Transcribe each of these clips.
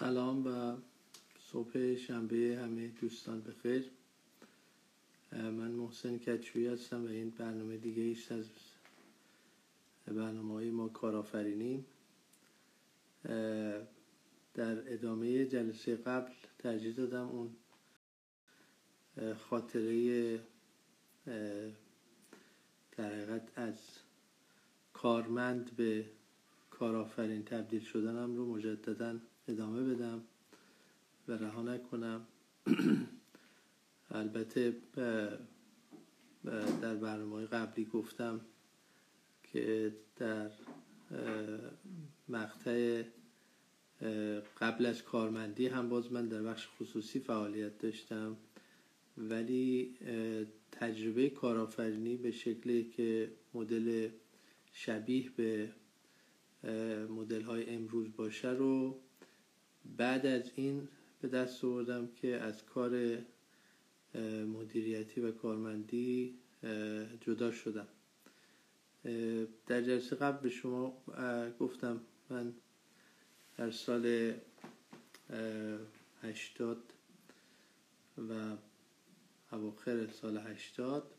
سلام و صبح شنبه همه دوستان بخیر من محسن کچوی هستم و این برنامه دیگه ایست از برنامه های ما کارآفرینیم. در ادامه جلسه قبل ترجیح دادم اون خاطره در حقیقت از کارمند به کارآفرین تبدیل شدنم رو مجددا ادامه بدم و رها نکنم. البته در برنامه قبلی گفتم که در مقطع قبل از کارمندی هم باز من در بخش خصوصی فعالیت داشتم. ولی تجربه کارآفرینی به شکلی که مدل شبیه به مدل های امروز باشه رو بعد از این به دست آوردم که از کار مدیریتی و کارمندی جدا شدم. در جلسه قبل به شما گفتم من در سال هشتاد و اواخر سال هشتاد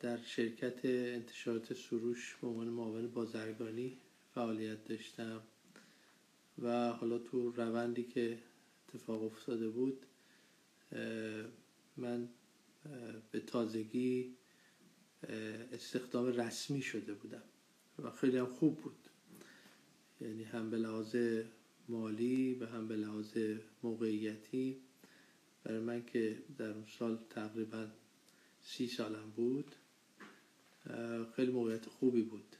در شرکت انتشارات سروش به عنوان معاون بازرگانی فعالیت داشتم. و حالا تو روندی که اتفاق افتاده بود من به تازگی استخدام رسمی شده بودم و خیلی هم خوب بود. یعنی هم به لحاظ مالی و هم به لحاظ موقعیتی. برای من که در اون سال تقریبا سی سالم بود خیلی موقعیت خوبی بود.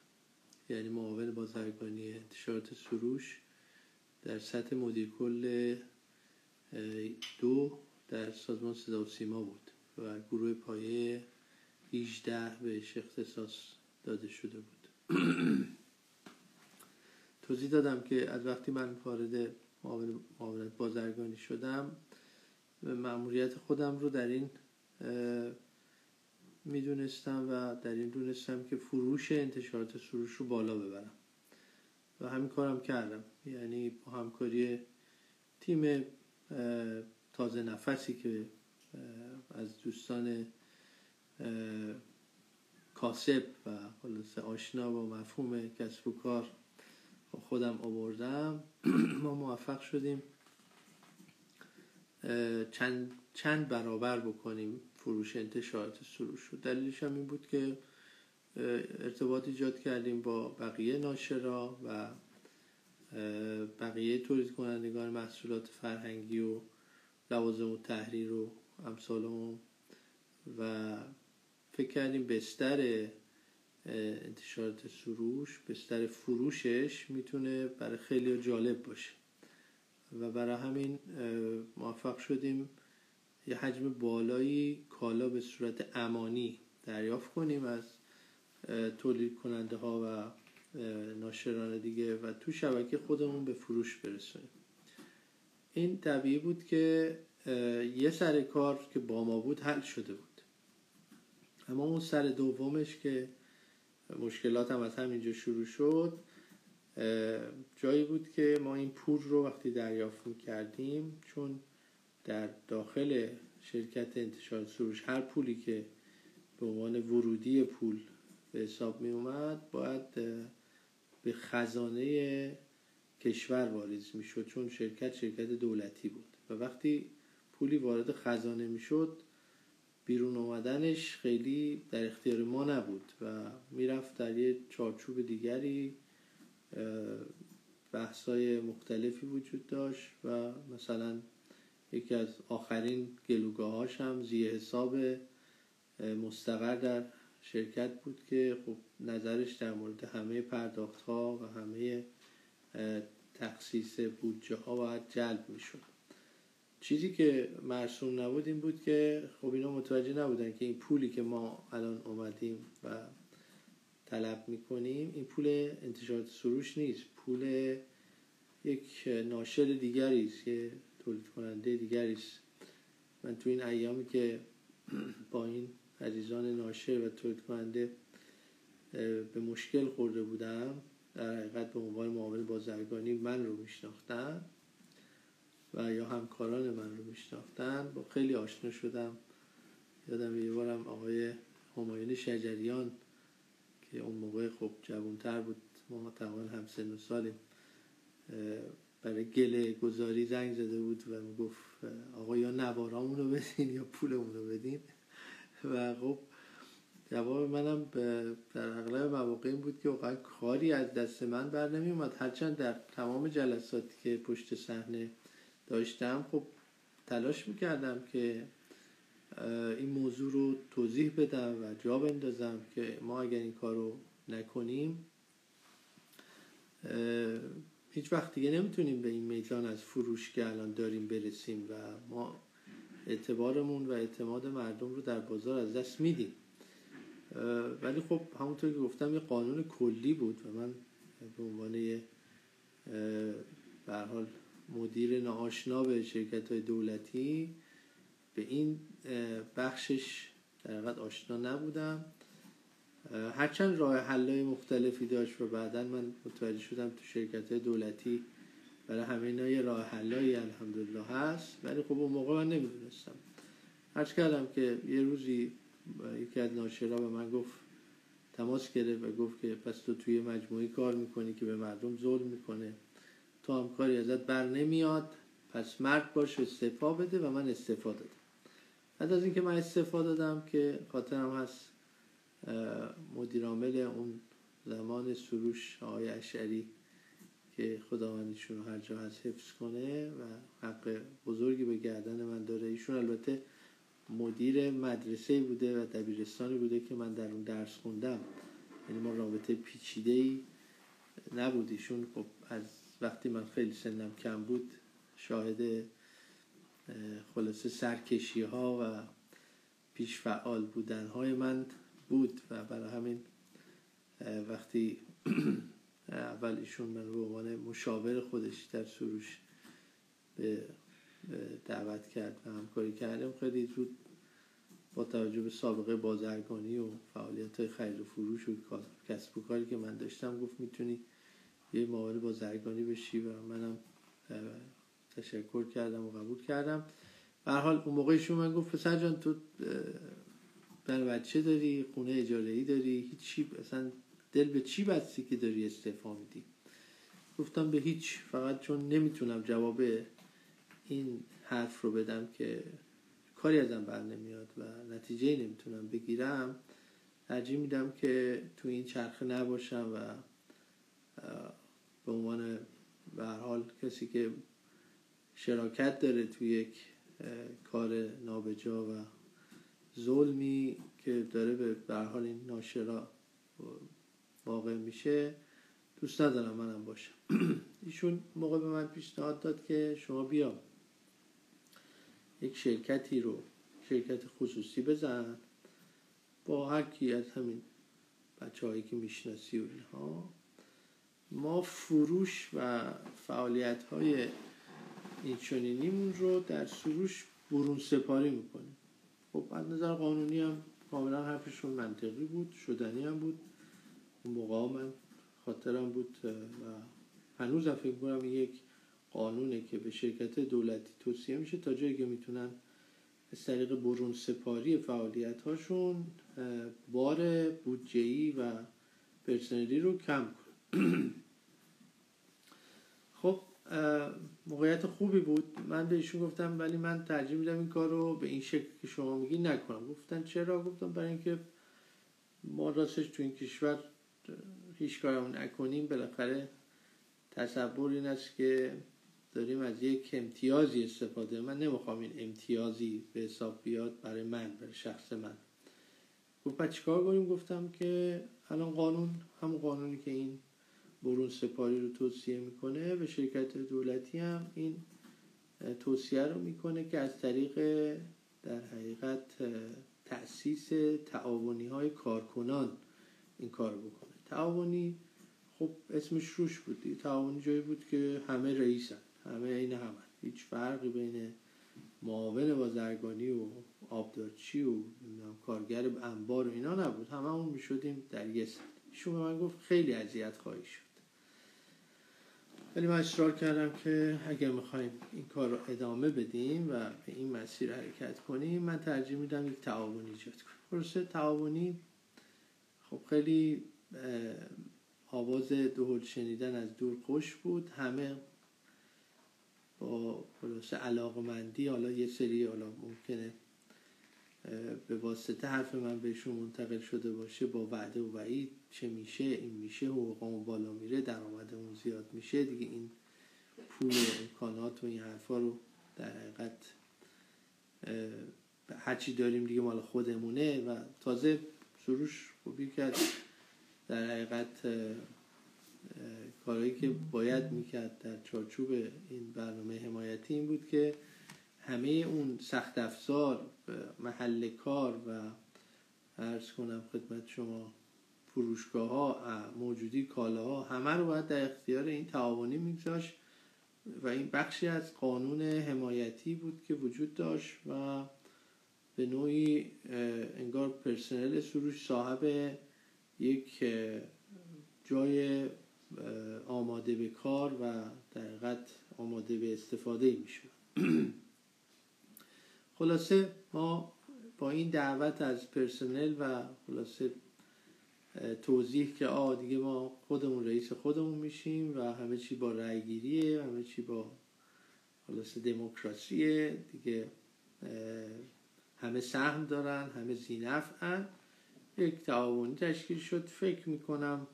یعنی معاون بازرگانی انتشارات سروش در سطح مدیر کل دو در سازمان صدا و سیما بود و گروه پایه 18 بهش اختصاص داده شده بود. توضیح دادم که از وقتی من وارد معاونت بازرگانی شدم معمولیت خودم رو در این می‌دونستم و در این دونستم که فروش انتشارات سروش رو بالا ببرم و همین کارم کردم. یعنی با همکاری تیم تازه نفسی که از دوستان کاسب و خلاصه آشنا با مفهوم کسب و کار خودم آوردم. ما موفق شدیم چند, چند برابر بکنیم فروش انتشارات سروش رو. دلیلش هم این بود که ارتباط ایجاد کردیم با بقیه ناشرا و بقیه تولید کنندگان محصولات فرهنگی و لوازم و تحریر و امثال و فکر کردیم بستر انتشارات سروش بستر فروشش می‌تونه برای خیلی جالب باشه. و برای همین موفق شدیم یه حجم بالایی کالا به صورت امانی دریافت کنیم از تولید کننده ها و ناشران دیگه و تو شبکه خودمون به فروش برسونیم. این طبیعی بود که یه سر کار که با ما بود حل شده بود. اما اون سر دومش که مشکلات هم از همینجا شروع شد جایی بود که ما این پول رو وقتی دریافت کردیم چون در داخل شرکت انتشار سروش هر پولی که به عنوان ورودی پول به حساب می اومد باید به خزانه کشور واریز می شد چون شرکت شرکت دولتی بود. و وقتی پولی وارد خزانه می شد بیرون آمدنش خیلی در اختیار ما نبود و می‌رفت در یه چارچوب دیگری بحثای مختلفی وجود داشت و مثلا یکی از آخرین گلوگاهاش هم زی حساب مستقر در شرکت بود که خب نظرش در مورد همه پرداخت ها و همه تخصیص بودجه ها باید جلب می شد چیزی که مرسوم نبود این بود که خب اینا متوجه نبودن که این پولی که ما الان اومدیم و طلب می‌کنیم این پول انتشارات سروش نیست. پول یک ناشر دیگری است که تولید کننده دیگری است. من تو این ایامی که با این عزیزان ناشر و تولید کننده به مشکل خورده بودم. در حقیقت به عنوان معامل بازرگانی من رو میشناختن و یا همکاران من رو میشناختن. با خیلی آشنا شدم. یادم یه بارم آقای همایون شجریان که اون موقع خب جوانتر بود ما تقریبا هم سن و سالیم برای گله گذاری زنگ زده بود و می‌گفت آقا یا نوارامون رو بدین یا پولمون رو بدین. و خب جواب منم در اغلب مواقع این بود که واقعا کاری از دست من بر نمی اومد هرچند در تمام جلساتی که پشت صحنه داشتم خب تلاش می‌کردم که این موضوع رو توضیح بدم و جا بندازم که ما اگر این کار رو نکنیم هیچ وقت دیگه نمی‌تونیم به این میزان از فروش که الان داریم برسیم و ما اعتبارمون و اعتماد مردم رو در بازار از دست میدیم. ولی خب همونطور که گفتم یه قانون کلی بود و من به عنوان یه حال مدیر ناآشنا به شرکت های دولتی به این بخشش در آشنا نبودم. هرچند راه حلای مختلفی داشت و بعدا من متوجه شدم تو شرکت دولتی برای همه اینا یه راه حلایی الحمدلله هست ولی خب اون موقع من نمی‌دونستم. هرچ کردم که یه روزی یکی از ناشرا به من گفت تماس گرفت و گفت که پس تو توی مجموعی کار می‌کنی که به مردم ظلم می‌کنه. تو هم کاری ازت بر نمیاد پس مرد باش استعفا بده و من استعفا دادم. بعد از اینکه من استعفا دادم که خاطرم هست مدیرعامل اون زمان سروش آقای اشعری که خداوندشون رو هر جا هست حفظ کنه و حق بزرگی به گردن من داره. ایشون البته مدیر مدرسه بوده و دبیرستانی بوده که من در اون درس خوندم. یعنی ما رابطه پیچیده ای نبود. ایشون خب از وقتی من خیلی سنم کم بود شاهد خلاصه سرکشی ها و پیش فعال بودن های من بود و برای همین وقتی اول ایشون من به عنوان مشاور خودش در سروش به دعوت کرد و همکاری کردم خیلی زود با توجه به سابقه بازرگانی و فعالیت خرید و فروش و کسب و کاری که من داشتم گفت می‌تونی یه معاون بازرگانی بشی و منم تشکر کردم و قبول کردم. به حال اون موقعشون من گفت پسر جان تو در بچه داری؟ خونه اجاره ای داری؟ هیچی اصلا دل به چی بستی که داری استعفا میدی؟ گفتم به هیچ. فقط چون نمی‌تونم جواب این حرف رو بدم که کاری ازم بر نمیاد و نتیجه نمی‌تونم بگیرم ترجیح میدم که تو این چرخه نباشم و به عنوان به حال کسی که شراکت داره تو یک کار نابجا و ظلمی که داره به حال این ناشرا واقع میشه دوست ندارم منم باشم. ایشون موقع به من پیشنهاد داد که شما بیا یک شرکتی رو شرکت خصوصی بزن. با هر کی از همین بچه هایی که می‌شناسی و اینها ما فروش و فعالیت های این چنینیمون رو در سروش برون سپاری می‌کنیم. خب از نظر قانونی هم کاملا حرفشون منطقی بود شدنی هم بود. اون موقع من خاطرم بود و هنوز فکر کنم یک قانونه که به شرکت دولتی توصیه میشه تا جایی که می‌تونن از طریق برون سپاری فعالیت هاشون بار بودجهی و پرسنلی رو کم کن خب موقعیت خوبی بود. من به ایشون گفتم ولی من ترجیح میدم این کار رو به این شکل که شما میگی نکنم. گفتن چرا؟ گفتم برای اینکه ما راستش تو این کشور هیچ کارمون نکنیم. بالاخره تصور این است که داریم از یک امتیازی استفاده. من نمی‌خوام این امتیازی به حساب بیاد برای من برای شخص من. گفت چیکار کنیم؟ گفتم که الان قانون هم قانونی که این برون سپاری رو توصیه می‌کنه و شرکت دولتی هم این توصیه رو می‌کنه که از طریق در حقیقت تأسیس تعاونی های کارکنان این کار بکنه. تعاونی خب اسمش روش بود تعاونی جایی بود که همه رئیسن. همه این همه. هیچ فرقی بین معاون بازرگانی و آبدارچی و کارگر انبار و اینا نبود. همه اون می‌شدیم در یه ایشون به من گفت خیلی اذیت خواهی شد. ولی من اصرار کردم که اگر می‌خوایم این کار رو ادامه بدیم و به این مسیر حرکت کنیم من ترجیح میدم یک تعاونی ایجاد کنیم. پروسه تعاونی خب خیلی آواز دهل شنیدن از دور خوش بود. همه با علاقمندی حالا یه سری حالا ممکنه به واسطه حرف من بهشون منتقل شده باشه با وعده و وعید چه میشه این میشه حقوقمون بالا میره درآمدمون زیاد میشه دیگه این پول و امکانات و این حرفا رو در حقیقت هرچی داریم دیگه مال خودمونه و تازه سروش خوبی کرد. در حقیقت کارهایی که باید می‌کرد در چارچوب این برنامه حمایتی این بود که همه اون سخت افزار محل کار و ارز کنم خدمت شما فروشگاه ها موجودی کالاها همه رو باید در اختیار این تعاونی میگذاشت و این بخشی از قانون حمایتی بود که وجود داشت و به نوعی انگار پرسنل سروش صاحب یک جای آماده به کار و در آماده به استفاده می‌شد خلاصه ما با این دعوت از پرسنل و خلاصه توضیح که آ دیگه ما خودمون رئیس خودمون میشیم و همه چی با رأیگیریه همه چی با خلاصه دموکراسیه دیگه همه سهم دارن همه زینفعن یک تعاونی تشکیل شد. فکر می‌کنم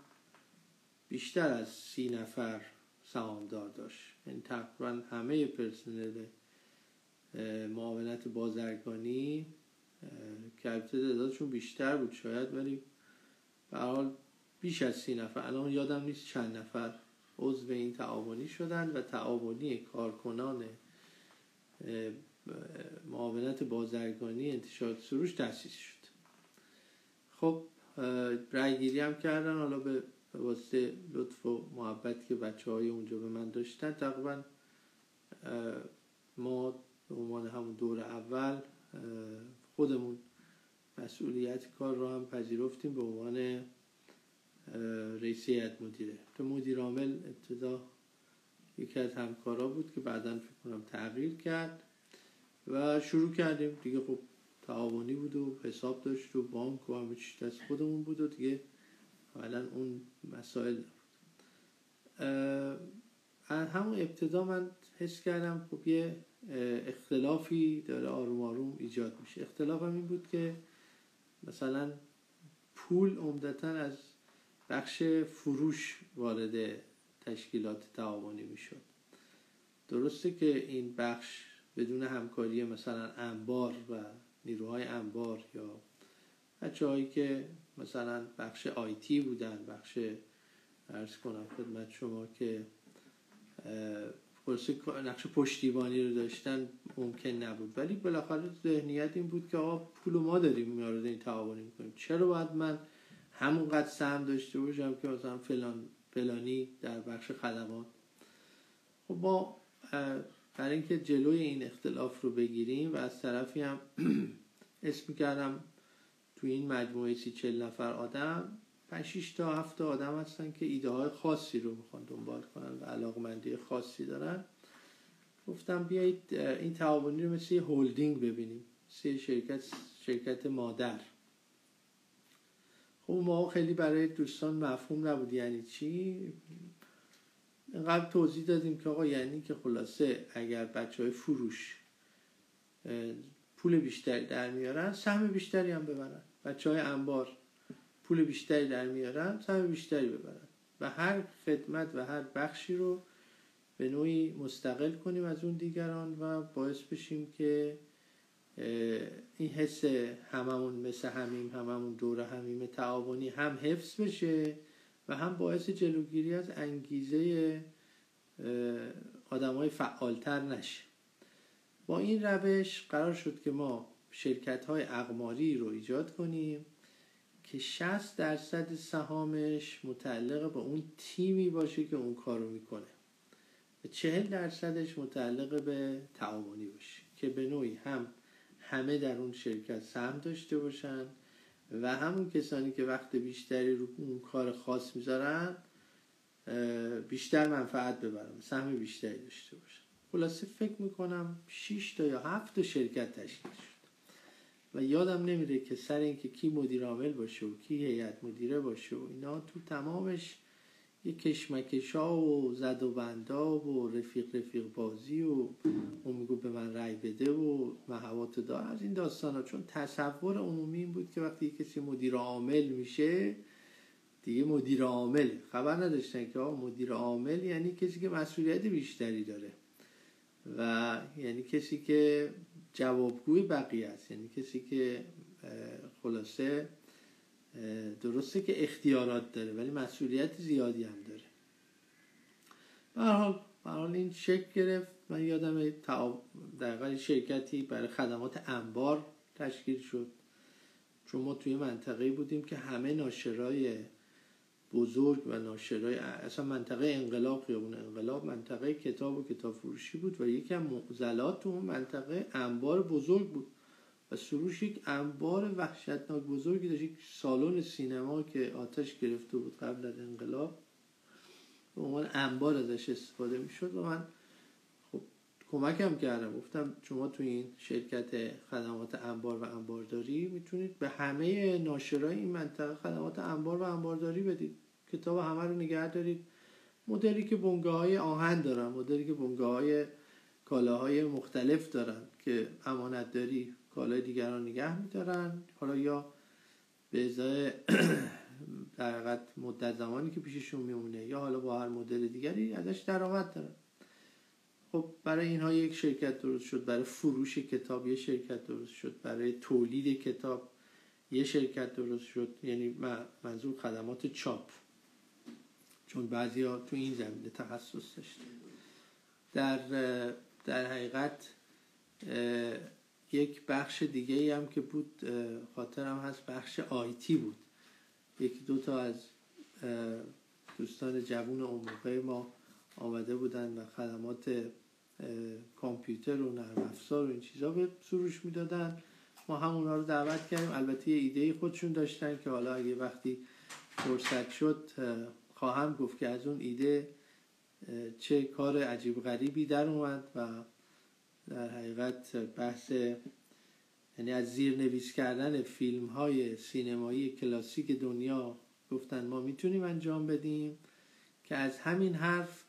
بیشتر از سی نفر سهامدار داشت. یعنی تقریبا همه پرسنل معاونت بازرگانی که البته تعدادشون بیشتر بود شاید ولی به حال بیش از سی نفر. الان یادم نیست چند نفر عضو این تعاونی شدن و تعاونی کارکنان معاونت بازرگانی انتشارات سروش تأسیس شد. خب رأیگیری هم کردن. حالا به واسطه لطف و محبت که بچه های اونجا به من داشتن تقریبا ما به عنوان همون دور اول خودمون مسئولیت کار رو هم پذیرفتیم به عنوان رئیس هیئت مدیره. تو مدیر عامل ابتدا یکی از همکارا بود که بعدا فکر کنم تغییر کرد و شروع کردیم. دیگه خب تعاونی بود و حساب داشت و بانک و همه چیز دست خودمون بود و دیگه اولا اون مسائل از همون ابتدا من حس کردم خب یه اختلافی داره آروم آروم ایجاد میشه. اختلاف هم این بود که مثلا پول عمدتا از بخش فروش وارد تشکیلات تعاونی می‌شد. درسته که این بخش بدون همکاری مثلا انبار و نیروهای انبار یا بچه هایی که مثلا بخش آیتی بودن بخش ارز کنم خدمت شما که نقش پشتیبانی رو داشتن ممکن نبود. ولی بالاخره ذهنیت این بود که آقا پول ما داریم میارد این تعاونی می‌کنیم. چرا باید من همونقدر سهم داشته باشم که مثلا فلان فلانی در بخش خدمات؟ خب ما برای اینکه جلوی این اختلاف رو بگیریم و از طرفی هم اسم کردم تو این مجموعه سی چل نفر آدم 5 تا هفت آدم هستن که ایده های خاصی رو می‌خوان دنبال کنن و علاقمندی خاصی دارن. گفتم بیایید این تعاونی رو مثل یه هولدینگ ببینیم. مثل شرکت شرکت مادر. خب ما خیلی برای دوستان مفهوم نبود. یعنی چی؟ قبل توضیح دادیم که آقا یعنی که خلاصه اگر بچه های فروش پول بیشتری در میارن سهم بیشتری هم ببرن. بچه های انبار پول بیشتری در میارن سهم بیشتری ببرن. و هر خدمت و هر بخشی رو به نوعی مستقل کنیم از اون دیگران و باعث بشیم که این حس هممون مثل همیم هممون دور همیم تعاونی هم حفظ بشه و هم باعث جلوگیری از انگیزه آدم های فعالتر نشه. با این روش قرار شد که ما شرکت های اقماری رو ایجاد کنیم که 60 درصد سهامش متعلق به اون تیمی باشه که اون کارو می‌کنه و 40 درصدش متعلق به تعاونی باشه که به نوعی هم همه در اون شرکت سهم داشته باشن و همون کسانی که وقت بیشتری رو اون کار خاص می‌ذارن بیشتر منفعت ببرم سهم بیشتری داشته باشم خلاصه فکر می‌کنم 6 تا یا 7 تا شرکت تشکیل شد. و یادم نمیره که سر اینکه کی مدیر عامل باشه و کی هیئت مدیره باشه و اینا تو تمامش یه کشمکشا و زد و بندا و رفیق رفیق بازی و اون میگو به من رأی بده و محوات دار از این داستان ها چون تصور عمومی این بود که وقتی کسی مدیر عامل میشه دیگه مدیر عامل خبر نداشتن که مدیر عامل یعنی کسی که مسئولیت بیشتری داره و یعنی کسی که جوابگوی بقیه است. یعنی کسی که خلاصه درسته که اختیارات داره ولی مسئولیت زیادی هم داره. به حال این شکل گرفت. من یادم در شرکتی برای خدمات انبار تشکیل شد. چون ما توی منطقه بودیم که همه ناشرای بزرگ و ناشرای اصلا منطقه انقلاب خیابون انقلاب منطقه کتاب و کتاب فروشی بود و از معضلات تو اون منطقه انبار بزرگ بود و سروش یک انبار وحشتناک بزرگی داشت یک سالن سینما که آتش گرفته بود قبل از انقلاب. به عنوان انبار ازش استفاده می‌شد و من کمکم کردم. گفتم شما تو این شرکت خدمات انبار و انبارداری می‌تونید به همه ناشرای این منطقه خدمات انبار و انبارداری بدید. کتاب همه رو نگه دارید. مدلی که بنگاه های آهن دارن مدلی که بنگاه های کالاهای مختلف دارن که امانت داری کالای دیگران نگه میدارن. حالا یا به ازای در مدت زمانی که پیششون میمونه یا حالا با هر مدل دیگری ازش درآمد دارن. خب برای اینها یک شرکت درست شد برای فروش کتاب یه شرکت درست شد برای تولید کتاب یه شرکت درست شد یعنی منظور خدمات چاپ. چون بعضی ها تو این زمینه تخصص داشته در در حقیقت یک بخش دیگه هم که بود خاطرم هست بخش آیتی بود. یکی دو تا از دوستان جوون اون موقع ما آمده بودن و خدمات کامپیوتر و نرم افزار و این چیزا به سروش می‌دادن. ما هم اونا رو دعوت کردیم. البته یه ایده خودشون داشتن که حالا اگه وقتی فرصت شد خواهم گفت که از اون ایده چه کار عجیب غریبی در اومد و در حقیقت بحث یعنی از زیر نویس کردن فیلم های سینمایی کلاسیک دنیا گفتن ما می‌تونیم انجام بدیم که از همین حرف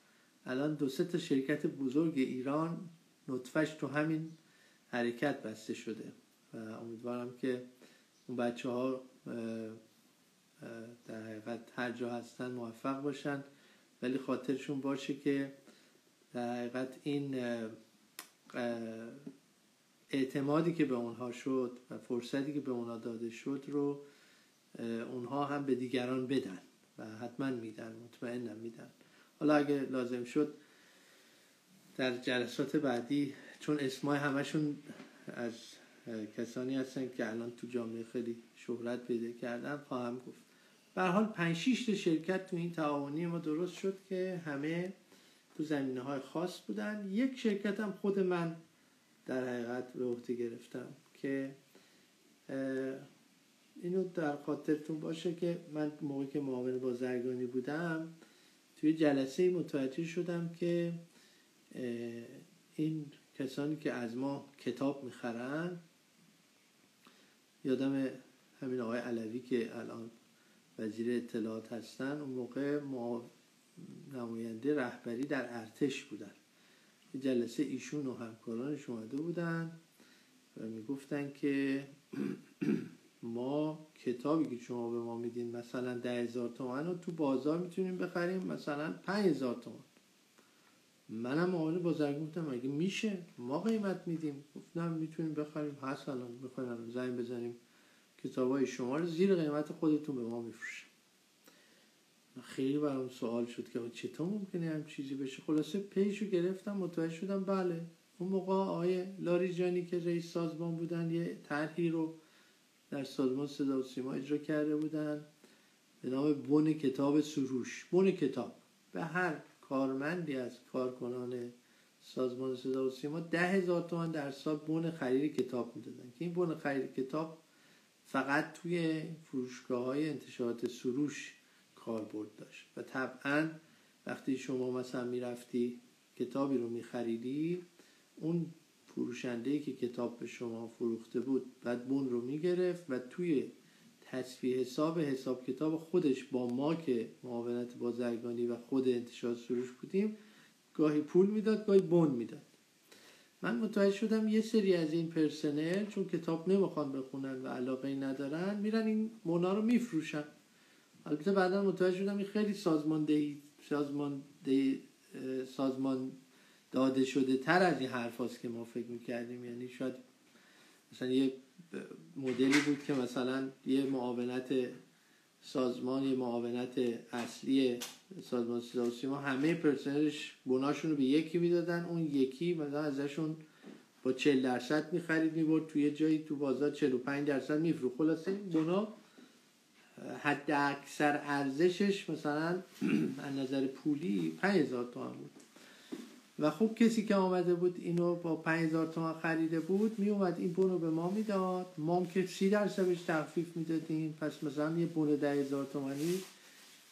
الان دو سه تا شرکت بزرگ ایران نطفش تو همین حرکت بسته شده و امیدوارم که اون بچه ها در حقیقت هر جا هستن موفق باشن. ولی خاطرشون باشه که در حقیقت این اعتمادی که به اونها شد و فرصتی که به اونها داده شد رو اونها هم به دیگران بدن و حتما میدن مطمئنم میدن. حالا اگه لازم شد در جلسات بعدی چون اسمای همشون از کسانی هستن که الان تو جامعه خیلی شهرت پیدا کردن خواهم گفت. به حال 5 6 شرکت تو این تعاونی ما درست شد که همه تو زمینه های خاص بودن. یک شرکت هم خود من در حقیقت به عهده گرفتم که اینو در خاطرتون باشه که من موقعی که معاون بازرگانی بودم توی جلسه متوجه شدم که این کسانی که از ما کتاب می‌خرن یادم همین آقای علوی که الان وزیر اطلاعات هستن اون موقع نماینده رهبری در ارتش بودن. جلسه ایشون و همکارانش اومده بودن و می‌گفتن که ما کتابی که شما به ما میدین مثلا ده هزار تومن رو تو بازار می‌تونیم بخریم مثلا پنج هزار تومن منم آقای بازرگان گفتم اگه میشه؟ ما قیمت میدیم. گفتم می‌تونیم بخریم. هست الان بخوایم زنگ بزنیم. کتاب های شما رو زیر قیمت خودتون به ما میفروشیم خیلی برام سوال شد که چطور ممکنه هم چیزی بشه؟ خلاصه پیشو گرفتم متوجه شدم بله اون موقع آقای لاریجانی که رئیس سازمان بودن یه طرحی رو در سازمان صدا و سیما اجرا کرده بودن به نام بن کتاب سروش. بن کتاب. به هر کارمندی از کارکنان سازمان صدا و سیما ده هزار تومن در سال بن خرید کتاب می‌دادن که این بن خرید کتاب فقط توی فروشگاه های انتشارات سروش کاربرد داشت و طبعا وقتی شما مثلا می‌رفتی کتابی رو میخریدی اون فروشنده که کتاب به شما فروخته بود بعد بون رو می‌گرفت و توی تصفیه حساب حساب کتاب خودش با ما که معاونت بازرگانی و خود انتشار سروش بودیم گاهی پول می‌داد گاهی بون می‌داد. من متوجه شدم یه سری از این پرسنل چون کتاب نمی‌خوان بخونن و علاقه ندارن میرن این مونا رو میفروشن. البته بعدا متوجه شدم این خیلی سازماندهی سازمان سازمان داده شده تر از این حرف که ما فکر می‌کردیم. یعنی شاید مثلا یه مدلی بود که مثلا یه معاونت سازمان یه معاونت اصلی سازمان سیاسی ما همه پرسنلش بناشون رو به یکی می‌دادن اون یکی مثلا ازشون با 40 درصد می‌خرید می‌برد توی جایی تو بازار 45 درصد میفرو خلاصه این بنا حد اکثر ارزشش مثلا از نظر پولی 5000 تومان بود. و خوب کسی که آمده بود اینو با 5000 تومان خریده بود می اومد این بونو به ما می‌داد. ما که 30 درصدش تخفیف می‌دادیم. پس مثلا یه بون 10000 تومانی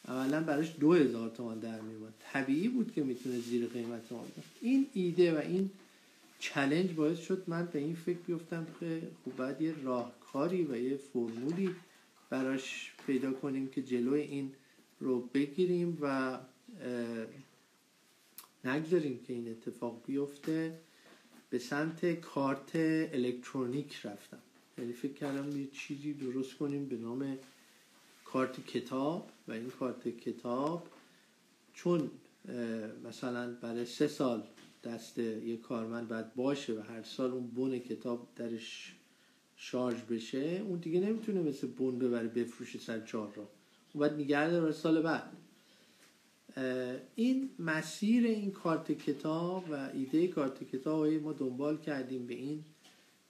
اولا براش 2000 تومان در میومد طبیعی بود که می‌تونه زیر قیمت ما این ایده و این چلنج باعث شد من به این فکر بیفتم که خوب باید یه راهکاری و یه فرمولی براش پیدا کنیم که جلوی این رو بگیریم و نگذاریم که این اتفاق بیفته. به سمت کارت الکترونیک رفتم. یعنی فکر کردم یه چیزی درست کنیم به نام کارت کتاب و این کارت کتاب چون مثلا برای سه سال دست یه کارمند باید باشه و هر سال اون بون کتاب درش شارژ بشه اون دیگه نمی‌تونه مثل بون ببره بفروشه سر چهار را اون باید نگه داره سال بعد. این مسیر این کارت کتاب و ایده کارت کتاب ما دنبال کردیم به این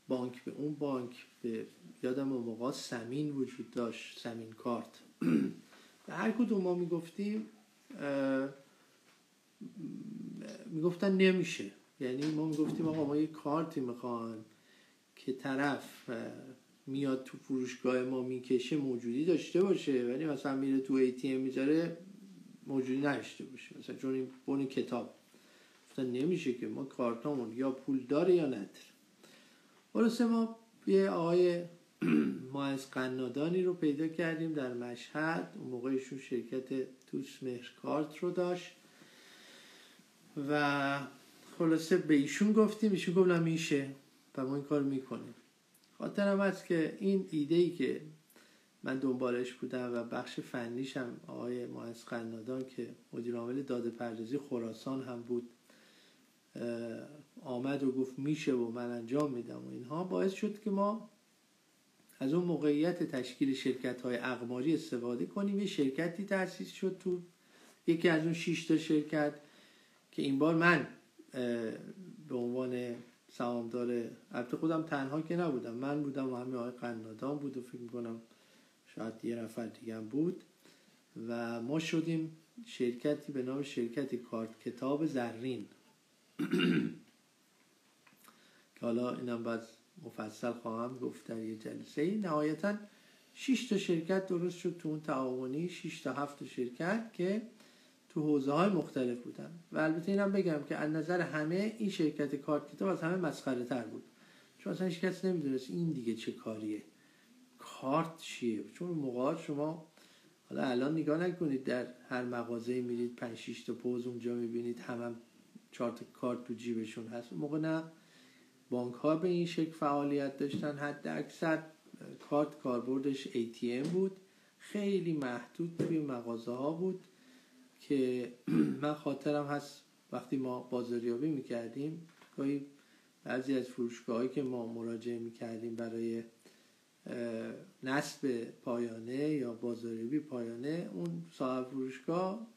بانک به اون بانک به یادم موقع سمین وجود داشت سمین کارت. به هر کدوم ما می‌گفتیم می‌گفتن نمیشه. یعنی ما می‌گفتیم آقا ما یه کارتی می‌خوان که طرف میاد تو فروشگاه ما می‌کشه موجودی داشته باشه. ولی مثلا میره تو ای تی می‌ذاره موجودی نداشته باشه. مثلا چون این بون کتاب مثلا نمیشه که ما کارتامون یا پول داره یا نداره. خلاصه ما یه آقای ما از قنادانی رو پیدا کردیم در مشهد. اون موقعشون شرکت توس مهر کارت رو داشت. و خلاصه به ایشون گفتیم ایشون گفت میشه و ما این کار می‌کنیم. خاطرم هست که این ایده ای که من دنبالش بودم و بخش فنیشم آقای مهندس قنادان که مدیر عامل داده پردازی خراسان هم بود آمد و گفت میشه و من انجام میدم و اینها. باعث شد که ما از اون موقعیت تشکیل شرکت های اقماری استفاده کنیم. یه شرکتی تأسیس شد تو یکی از اون شش تا شرکت که این بار من به عنوان سهامدار البته خودم تنها که نبودم من بودم و همین آقای قنادان بود و فکر می‌کنم شاید یه نفر دیگه بود. و ما شدیم شرکتی به نام شرکت کارت کتاب زرین. که حالا اینم باید مفصل خواهم گفت در یه جلسه. ای نهایتا 6 تا شرکت درست شد تو اون تعاونی 6 تا 7 شرکت که تو حوزه های مختلف بودن. و البته اینم بگم که از نظر همه این شرکت کارت کتاب از همه مسخره تر بود. چون اصلا هیچ کس نمی‌دونست این دیگه چه کاریه. کارت چیه؟ چون موقع شما حالا الان نگاه نکنید در هر مغازه میرید 5 6 تا پوز اونجا می‌بینید همه هم چهار تا کارت تو جیبشون هست. موقع نه. بانک ها به این شکل فعالیت داشتن. حد اکثر کارت کاربردش ATM بود. خیلی محدود توی مغازه ها بود که من خاطرم هست وقتی ما بازاریابی می‌کردیم گاهی بعضی از فروشگاهایی که ما مراجعه می‌کردیم برای نصب پایانه یا بازاریابی پایانه اون صاحب فروشگاه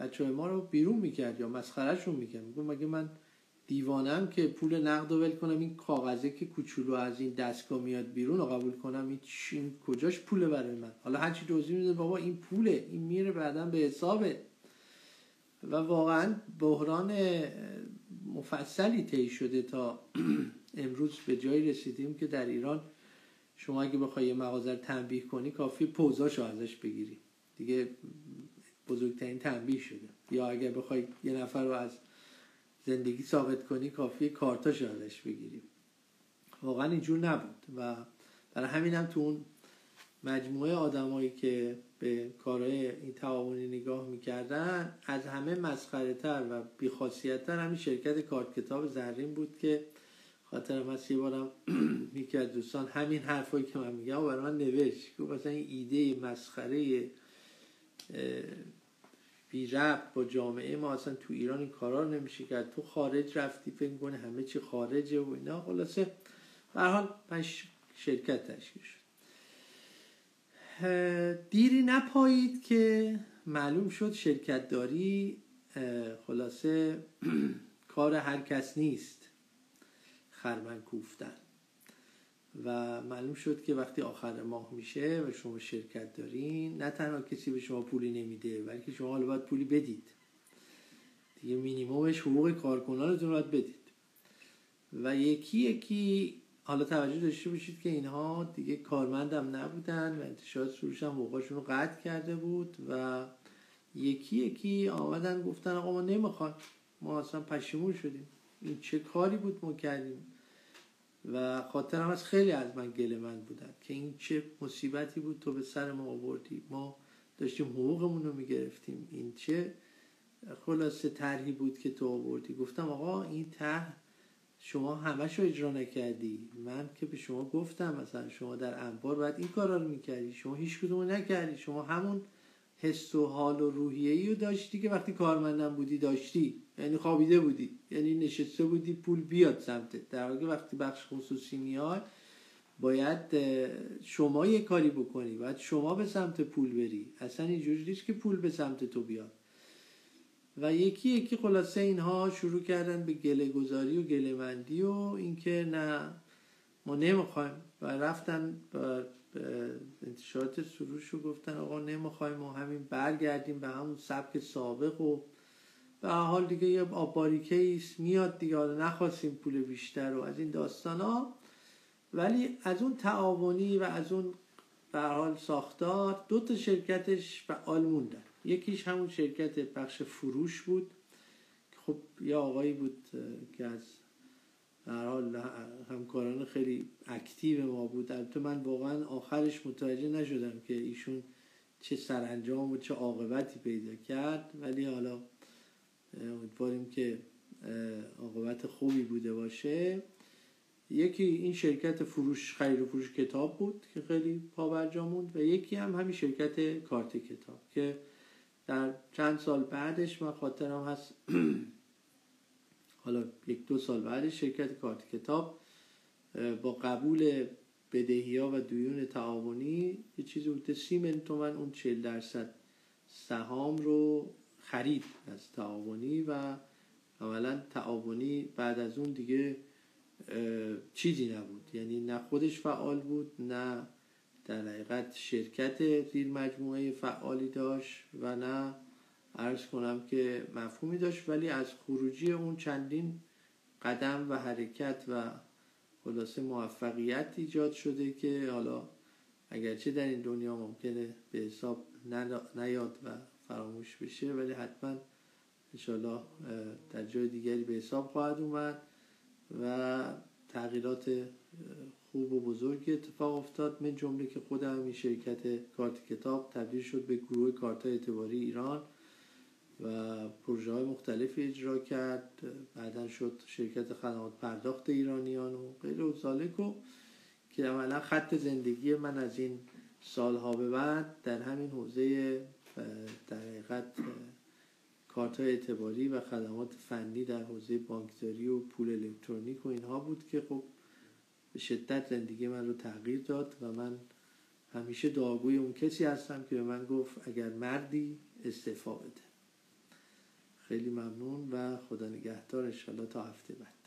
بچه ما رو بیرون می‌کرد یا مسخرهشون می‌کرد. میگم مگه من دیوانم که پول نقد رو ول کنم این کاغذه که کوچولو از این دستگاه میاد بیرون رو قبول کنم این, این کجاش پوله برای من؟ حالا هرچی توضیح میده بابا این پوله این میره بعدا به حسابه. و واقعا بحران مفصلی طی شده تا امروز به جایی رسیدیم که در ایران شما اگه بخوای یه مغازه رو تنبیه کنی کافی پوزاشو ازش بگیری. دیگه بزرگترین تنبیه شده. یا اگر بخوای یه نفر رو از زندگی ثابت کنی کافی کارتاش ازش بگیریم واقعا اینجور نبود. و برای همین هم تو اون مجموعه آدمایی که به کارهای این تعاونی نگاه می‌کردن از همه مسخره تر و بیخاصیت تر همین شرکت کارت کتاب زرین بود که خاطرم هست یه بارم. یکی از دوستان همین حرفایی که من میگم و من نوشت. گفت مثلا این ایده مسخره بی رب با جامعه ما اصلا تو ایران این کارا نمیشه کرد. تو خارج رفتی فکر کنه همه چی خارجه و اینا. خلاصه به حال شرکت تشکیل شد. دیری نپایید که معلوم شد شرکت داری خلاصه کار هر کس نیست. خرمن کوفتن. و معلوم شد که وقتی آخر ماه میشه و شما شرکت دارین نه تنها کسی به شما پولی نمیده بلکه شما حالا باید پولی بدید. دیگه مینیمومش حقوق کارکنانتون باید بدید. و یکی یکی حالا توجه داشته باشید که اینها دیگه کارمندم نبودن و انتشارات سروش هم رو قطع کرده بود و یکی یکی آمدن گفتن آقا ما نمی‌خواد ما اصلا پشیمون شدیم. این چه کاری بود ما کردیم؟ و خاطرم از خیلی از من گله من بودن که این چه مصیبتی بود تو به سر ما آوردی. ما داشتیم حقوقمون رو می‌گرفتیم. این چه خلاصه طرحی بود که تو آوردی. گفتم آقا این طرح شما همش رو اجرا نکردی. من که به شما گفتم مثلا شما در انبار باید این کارا رو می‌کردی. شما هیچ کدوم نکردی. شما همون حس و حال و روحیه ای رو داشتی که وقتی کارمندم بودی داشتی. یعنی خوابیده بودی. یعنی نشسته بودی پول بیاد سمتت. در واقع وقتی بخش خصوصی میاد باید شما یه کاری بکنی. باید شما به سمت پول بری. اصلا اینجوری نیست که پول به سمت تو بیاد. و یکی یکی خلاصه اینها شروع کردن به گله گذاری و گله مندی و اینکه نه ما نمی‌خوایم. و رفتن انتشارات سروش رو گفتن آقا نمی‌خوایم ما همین برگردیم به همون سبک سابق و به حال دیگه یه آباریکه ایست میاد دیگه حالا نخواستیم پول بیشتر و از این داستان ها ولی از اون تعاونی و از اون به حال ساختار دو تا شرکتش فعال موندن یکیش همون شرکت بخش فروش بود خب یه آقایی بود که از در حال همکاران خیلی اکتیو ما بود البته من واقعا آخرش متوجه نشدم که ایشون چه سرانجام و چه عاقبتی پیدا کرد. ولی حالا امیدواریم که عاقبت خوبی بوده باشه. یکی این شرکت فروش خرید و فروش کتاب بود که خیلی پابرجا موند و یکی هم همین شرکت کارت کتاب که در چند سال بعدش من خاطرم هست حالا یک دو سال بعدش شرکت کارت کتاب با قبول بدهی ها و دیون تعاونی یه چیزی بوده سی من تومن اون چل درصد سهام رو خرید از تعاونی و اولا تعاونی بعد از اون دیگه چیزی نبود. یعنی نه خودش فعال بود نه در حقیقت شرکت زیر مجموعه فعالی داشت و نه عرض کنم که مفهومی داشت ولی از خروجی اون چندین قدم و حرکت و خلاصه موفقیت ایجاد شده که حالا اگرچه در این دنیا ممکنه به حساب نیاد و فراموش بشه ولی حتما انشالله در جای دیگری به حساب خواهد اومد و تغییرات خوب و بزرگی اتفاق افتاد. من جمله که خودم این شرکت کارت کتاب تبدیل شد به گروه کارت اعتباری ایران. و پروژه های مختلفی اجرا کرد. بعدا شد شرکت خدمات پرداخت ایرانیان و غیر و و که عملا خط زندگی من از این سالها به بعد در همین حوزه در حقیقت کارت اعتباری و خدمات فنی در حوزه بانکداری و پول الکترونیک و اینها بود که خب به شدت زندگی من رو تغییر داد و من همیشه دعاگوی اون کسی هستم که به من گفت اگر مردی استعفا بده. خیلی ممنون و خدا نگهدار انشالله تا هفته بعد.